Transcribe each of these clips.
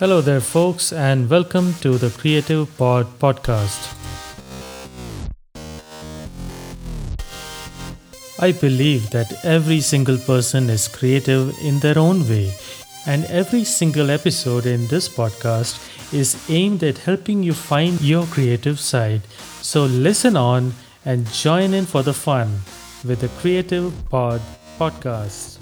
Hello there, folks, and welcome to the Creative Pod podcast. I believe that every single person is creative in their own way, and every single episode in this podcast is aimed at helping you find your creative side. So listen on and join in for the fun with the Creative Pod podcast.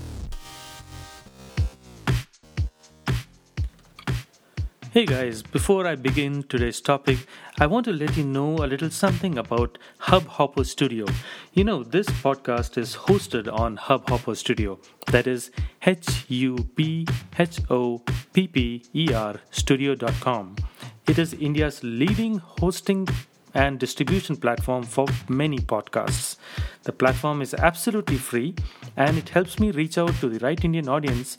Hey guys, before I begin today's topic, I want to let you know a little something about Hubhopper Studio. You know, this podcast is hosted on Hubhopper Studio. That is H U B H O P P E R studio.com. It is India's leading hosting and distribution platform for many podcasts. The platform is absolutely free and it helps me reach out to the right Indian audience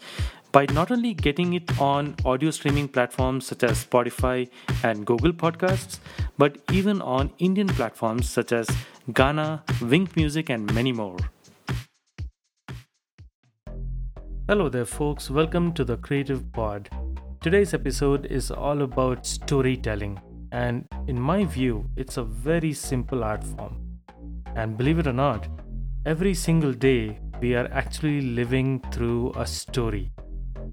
by not only getting it on audio streaming platforms such as Spotify and Google Podcasts, but even on Indian platforms such as Gaana, Wynk Music, and many more. Hello there, folks. Welcome to the Creative Pod. Today's episode is all about storytelling, and in my view, it's a very simple art form. And believe it or not, every single day we are actually living through a story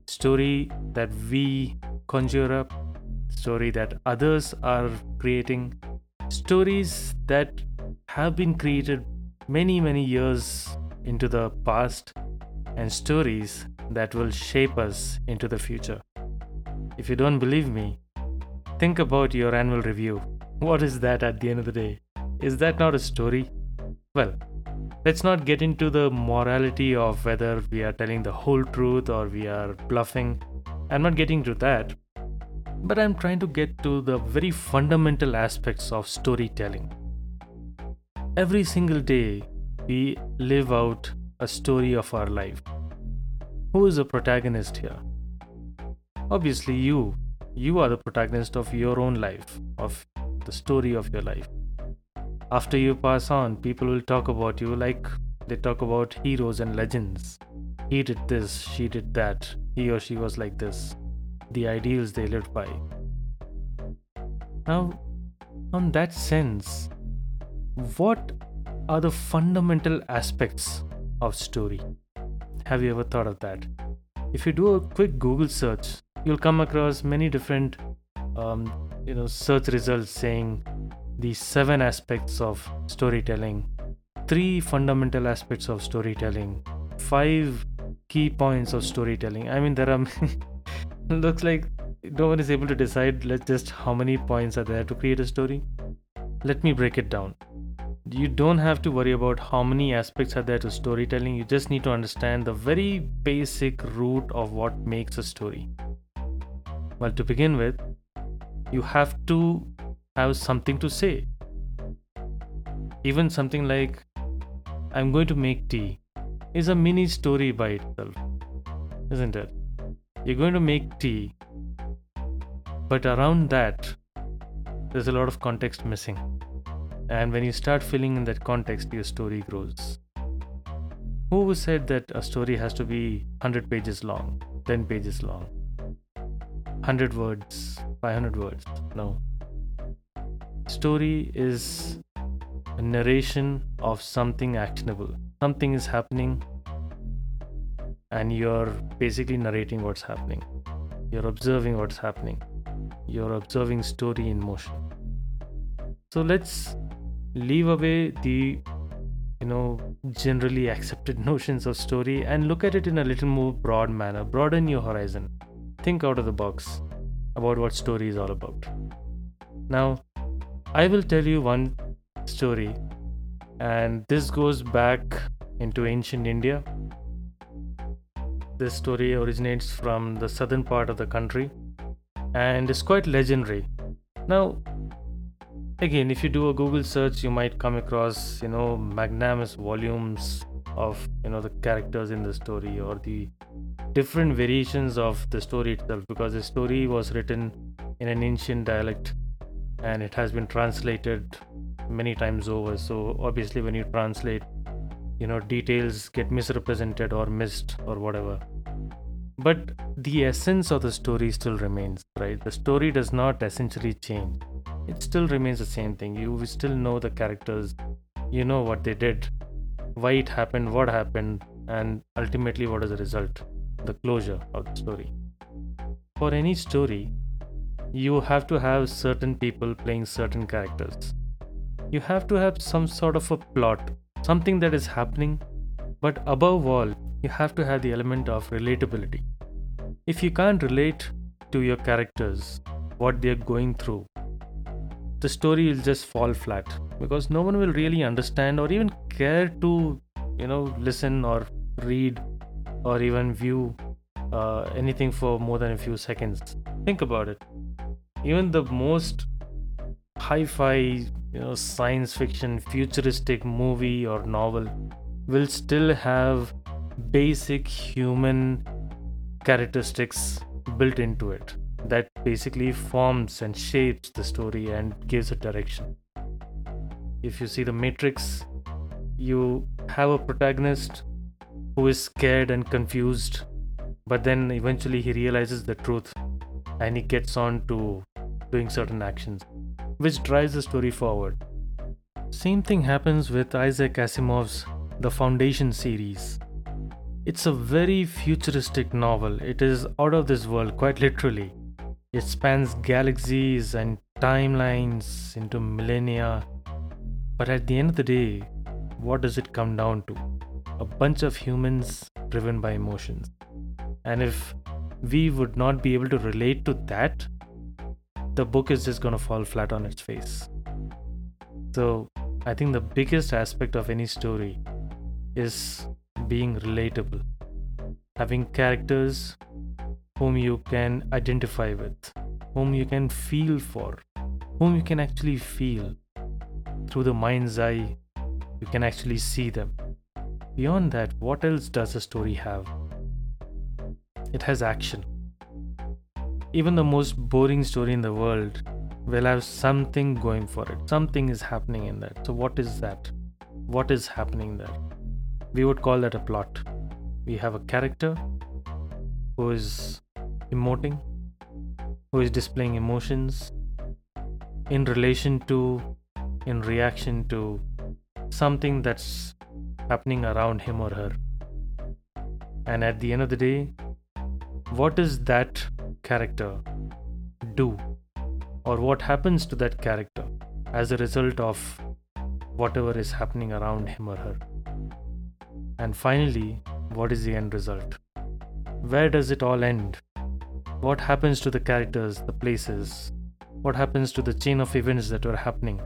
story that we conjure up, story that others are creating, stories that have been created many, many years into the past, and stories that will shape us into the future. If you don't believe me, think about your annual review. What is that at the end of the day? Is that not a story? Well, let's not get into the morality of whether we are telling the whole truth or we are bluffing. I'm not getting to that. But I'm trying to get to the very fundamental aspects of storytelling. Every single day, we live out a story of our life. Who is the protagonist here? Obviously, you. You are the protagonist of your own life, of the story of your life after you pass on, people will talk about you like they talk about heroes and legends. He did this, she did that, he or she was like this. The ideals they lived by. Now, on that sense, what are the fundamental aspects of story? Have you ever thought of that? If you do a quick Google search, you'll come across many different, um, you know, search results saying the seven aspects of storytelling, three fundamental aspects of storytelling, five key points of storytelling. I mean, there are looks like no one is able to decide. Let's just how many points are there to create a story. Let me break it down. You don't have to worry about how many aspects are there to storytelling. You just need to understand the very basic root of what makes a story. Well, to begin with, you have to have something to say. Even something like, I'm going to make tea, is a mini story by itself, isn't it? You're going to make tea, but around that, there's a lot of context missing. And when you start filling in that context, your story grows. Who said that a story has to be 100 pages long, 10 pages long, 100 words, 500 words? No story is a narration of something actionable. Something is happening, and you're basically narrating what's happening. You're observing what's happening. You're observing story in motion. So let's leave away the you know generally accepted notions of story and look at it in a little more broad manner broaden your horizon think out of the box about what story is all about now I will tell you one story, and this goes back into ancient India. This story originates from the southern part of the country and is quite legendary. Now, again, if you do a Google search, you might come across, you know, magnanimous volumes of, you know, the characters in the story or the different variations of the story itself because the story was written in an ancient dialect and it has been translated many times over so obviously when you translate you know details get misrepresented or missed or whatever but the essence of the story still remains, right? The story does not essentially change. It still remains the same thing. You still know the characters, you know what they did, why it happened, what happened, and ultimately what is the result, the closure of the story. For any story, you have to have certain people playing certain characters. You have to have some sort of a plot, something that is happening, but above all, you have to have the element of relatability. If you can't relate to your characters, what they're going through, the story will just fall flat because no one will really understand or even care to, you know, listen or read or even view uh, anything for more than a few seconds. Think about it. Even the most hi-fi, you know, science fiction, futuristic movie or novel will still have basic human characteristics built into it that basically forms and shapes the story and gives a direction. If you see the Matrix, you have a protagonist who is scared and confused, but then eventually he realizes the truth and he gets on to doing certain actions, which drives the story forward. Same thing happens with Isaac Asimov's The Foundation series. It's a very futuristic novel. It is out of this world, quite literally. It spans galaxies and timelines into millennia. But at the end of the day, what does it come down to? A bunch of humans driven by emotions. And if we would not be able to relate to that, the book is just going to fall flat on its face. So, I think the biggest aspect of any story is being relatable, having characters whom you can identify with, whom you can feel for, whom you can actually feel through the mind's eye, you can actually see them. Beyond that, what else does a story have? It has action. Even the most boring story in the world will have something going for it. Something is happening in that. So, what is that? What is happening there? we would call that a plot. We have a character who is emoting, who is displaying emotions in relation to, in reaction to something that's happening around him or her. And at the end of the day, what is that character do? Or what happens to that character as a result of whatever is happening around him or her? And finally, what is the end result? Where does it all end? What happens to the characters, the places? What happens to the chain of events that were happening?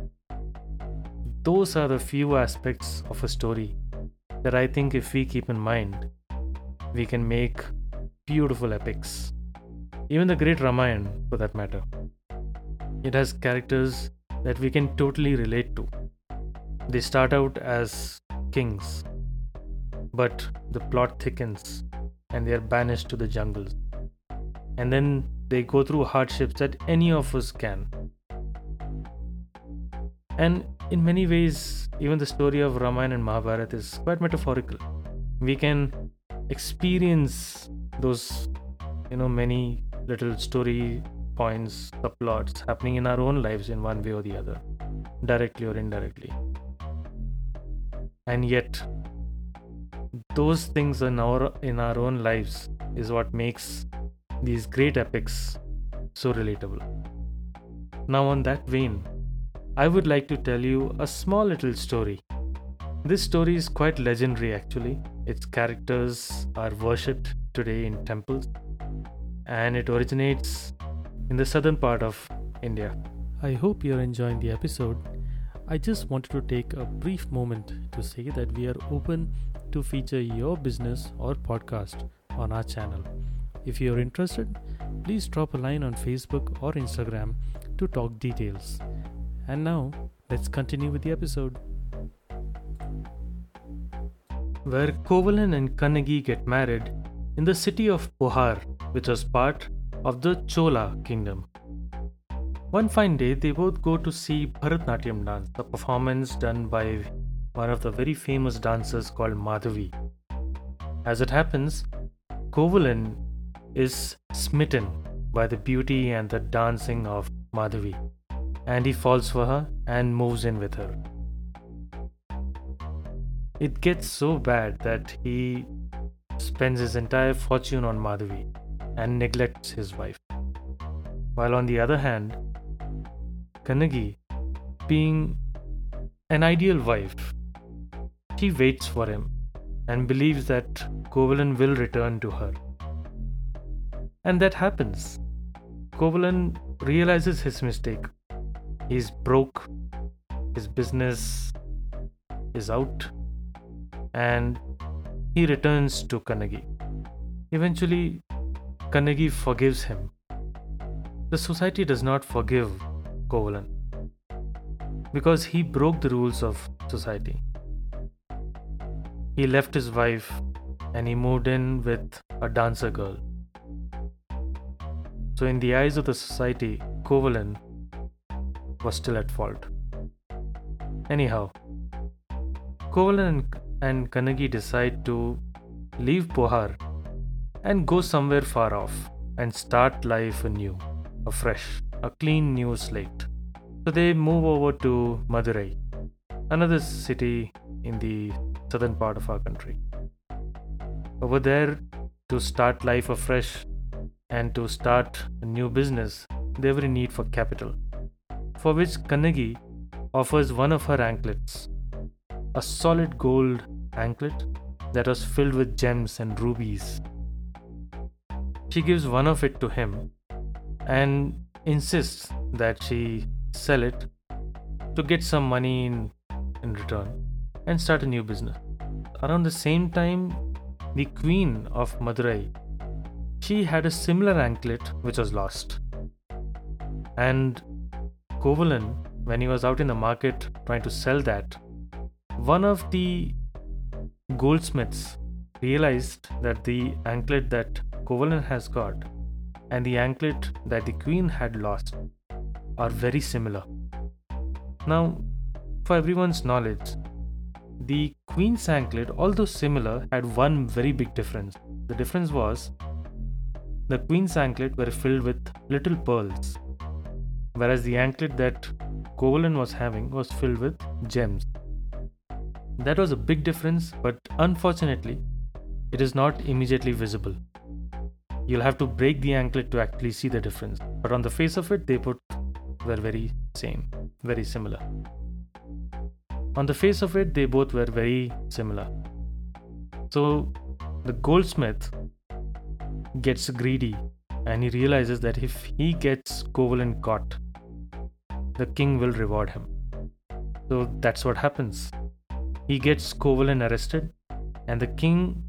Those are the few aspects of a story that I think if we keep in mind, we can make beautiful epics. Even the great Ramayana, for that matter. It has characters that we can totally relate to. They start out as kings, but the plot thickens and they are banished to the jungles. And then they go through hardships that any of us can. And in many ways, even the story of Ramayana and Mahabharata is quite metaphorical. We can experience those, you know, many little story points, subplots happening in our own lives in one way or the other, directly or indirectly. And yet, those things in our in our own lives is what makes these great epics so relatable. Now on that vein, I would like to tell you a small little story. This story is quite legendary actually. Its characters are worshipped today in temples and it originates in the southern part of India. I hope you're enjoying the episode. I just wanted to take a brief moment to say that we are open to feature your business or podcast on our channel. If you're interested, please drop a line on Facebook or Instagram to talk details. And now, let's continue with the episode. Where Kovalan and Kannagi get married in the city of Puhar, which was part of the Chola kingdom. One fine day, they both go to see Bharatnatyam dance, a performance done by one of the very famous dancers called Madhavi. As it happens, Kovalan is smitten by the beauty and the dancing of Madhavi, and he falls for her and moves in with her. It gets so bad that he spends his entire fortune on Madhavi and neglects his wife. While on the other hand, Kannagi, being an ideal wife, she waits for him and believes that Kovalan will return to her. And that happens. Kovalan realizes his mistake. He's broke, his business is out, and he returns to Kannagi. Eventually, Kannagi forgives him. The society does not forgive Kovalan because he broke the rules of society. He left his wife and he moved in with a dancer girl. So, in the eyes of the society, Kovalan was still at fault. Anyhow, Kovalan and Kannagi decide to leave Puhar and go somewhere far off and start life anew, afresh, a clean new slate. So they move over to Madurai, another city in the southern part of our country. Over there, to start life afresh and to start a new business, they were need for capital, for which Kannagi offers one of her anklets, a solid gold anklet that was filled with gems and rubies. She gives one of it to him and insists that she sell it to get some money in, in return and start a new business. Around the same time, the queen of Madurai, she had a similar anklet which was lost. And Kovalan, when he was out in the market trying to sell that, one of the goldsmiths realized that the anklet that Kovalan has got and the anklet that the queen had lost are very similar. Now, for everyone's knowledge, the Queen's anklet, although similar, had one very big difference. The difference was the Queen's anklet were filled with little pearls, whereas the anklet that Kovalan was having was filled with gems. That was a big difference, but unfortunately, it is not immediately visible. You'll have to break the anklet to actually see the difference. But on the face of it, they put were very same, very similar. On the face of it, they both were very similar. So the goldsmith gets greedy and he realizes that if he gets Kovalan caught, the king will reward him. So that's what happens. He gets Kovalan arrested, and the king,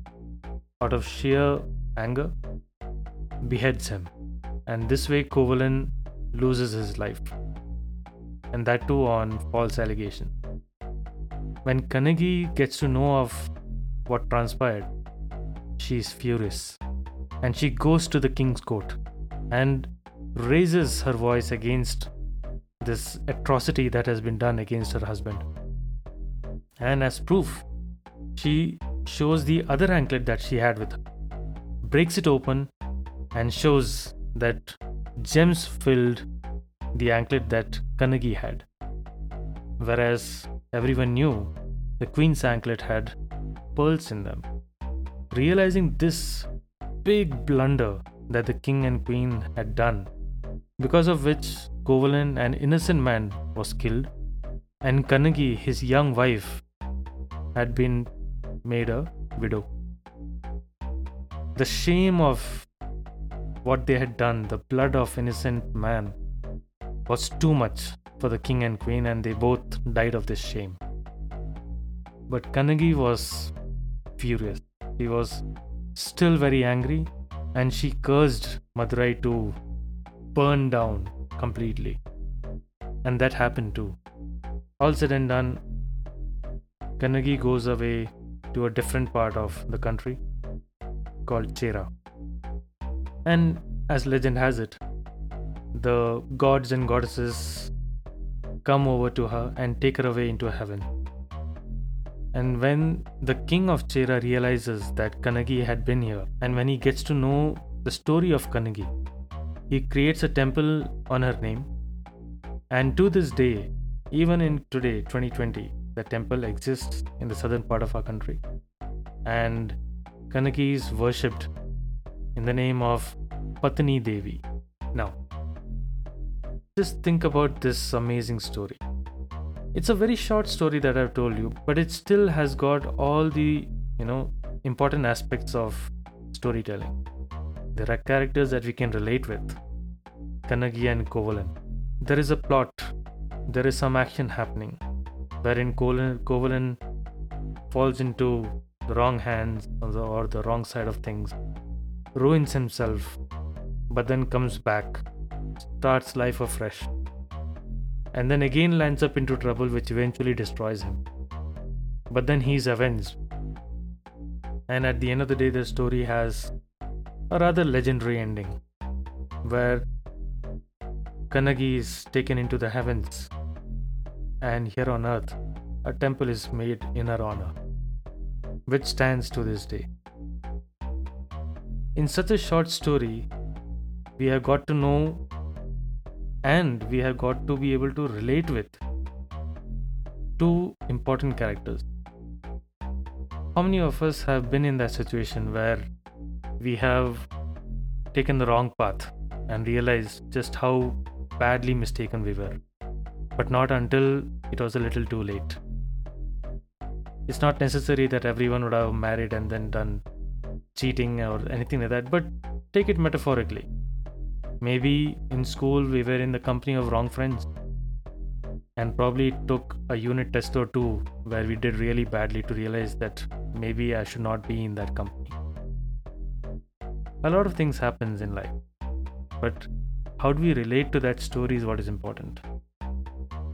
out of sheer anger, beheads him. And this way, Kovalan loses his life. And that too on false allegation. When Kannagi gets to know of what transpired, she is furious and she goes to the king's court and raises her voice against this atrocity that has been done against her husband. And as proof, she shows the other anklet that she had with her, breaks it open, and shows that gems filled the anklet that Kannagi had. Whereas Everyone knew the queen's anklet had pearls in them. Realizing this big blunder that the king and queen had done, because of which Kovalan, an innocent man, was killed, and Kannagi, his young wife, had been made a widow. The shame of what they had done, the blood of innocent man, was too much for the king and queen, and they both died of this shame. But Kannagi was furious. He was still very angry, and she cursed Madurai to burn down completely. And that happened too. All said and done, Kannagi goes away to a different part of the country called Chera. And as legend has it, the gods and goddesses come over to her and take her away into heaven. And when the king of Chera realizes that Kannagi had been here, and when he gets to know the story of Kannagi. He creates a temple on her name, and to this day, even in today, 2020, the temple exists in the southern part of our country. And Kannagi is worshipped in the name of Patni Devi. Now, just think about this amazing story. It's a very short story that I've told you, but it still has got all the, you know, important aspects of storytelling. There are characters that we can relate with. Kannagi and Kovalan. There is a plot. There is some action happening. Wherein Kovalan falls into the wrong hands or the, or the wrong side of things, ruins himself, but then comes back, starts life afresh and then again lands up into trouble, which eventually destroys him. But then he's avenged. And at the end of the day, the story has a rather legendary ending where Kannagi is taken into the heavens, and here on earth, a temple is made in her honor, which stands to this day. In such a short story, we have got to know and we have got to be able to relate with two important characters. How many of us have been in that situation where we have taken the wrong path and realized just how badly mistaken we were, but not until it was a little too late? It's not necessary that everyone would have married and then done cheating or anything like that, but take it metaphorically Maybe in school we were in the company of wrong friends and probably took a unit test or two where we did really badly to realize that maybe I should not be in that company. A lot of things happens in life. But how do we relate to that story is what is important.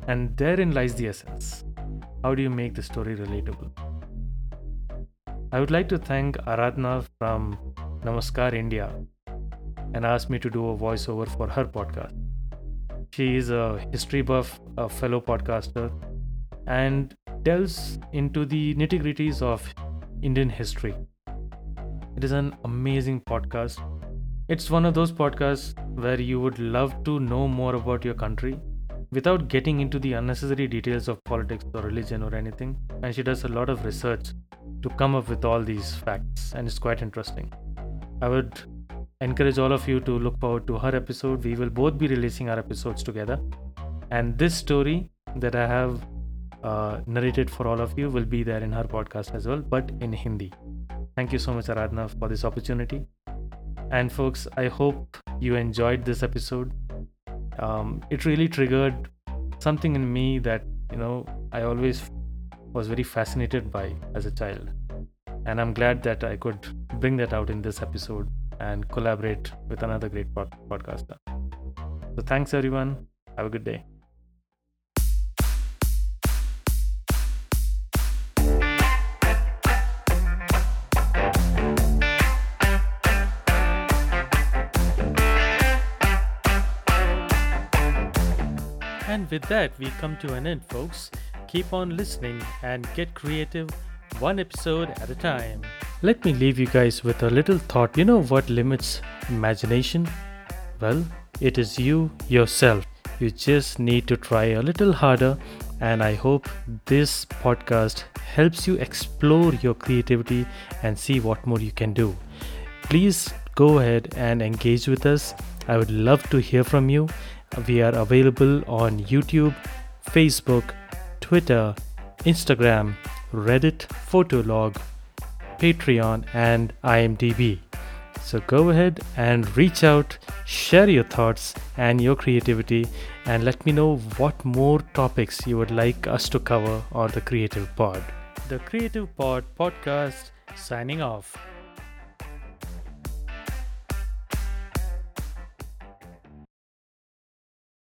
And therein lies the essence. How do you make the story relatable? I would like to thank Aradhana from Namaskar India and asked me to do a voiceover for her podcast. She is a history buff, a fellow podcaster, and delves into the nitty gritties of Indian history. It is an amazing podcast. It's one of those podcasts where you would love to know more about your country without getting into the unnecessary details of politics or religion or anything. And she does a lot of research to come up with all these facts, and it's quite interesting. I would encourage all of you to look forward to her episode. We will both be releasing our episodes together. And this story that I have uh, narrated for all of you will be there in her podcast as well, but in Hindi. Thank you so much, Aradhana, for this opportunity. And folks, I hope you enjoyed this episode. Um, it really triggered something in me that, you know, I always was very fascinated by as a child. And I'm glad that I could bring that out in this episode and collaborate with another great pod- podcaster. So, thanks everyone. Have a good day. And with that, we come to an end, folks. Keep on listening and get creative one episode at a time. Let me leave you guys with a little thought. You know what limits imagination? Well, it is you yourself. You just need to try a little harder, and I hope this podcast helps you explore your creativity and see what more you can do. Please go ahead and engage with us. I would love to hear from you. We are available on YouTube, Facebook, Twitter, Instagram, Reddit, Photolog, Patreon, and IMDb. So go ahead and reach out, share your thoughts and your creativity, and let me know what more topics you would like us to cover on the Creative Pod. The Creative Pod podcast signing off.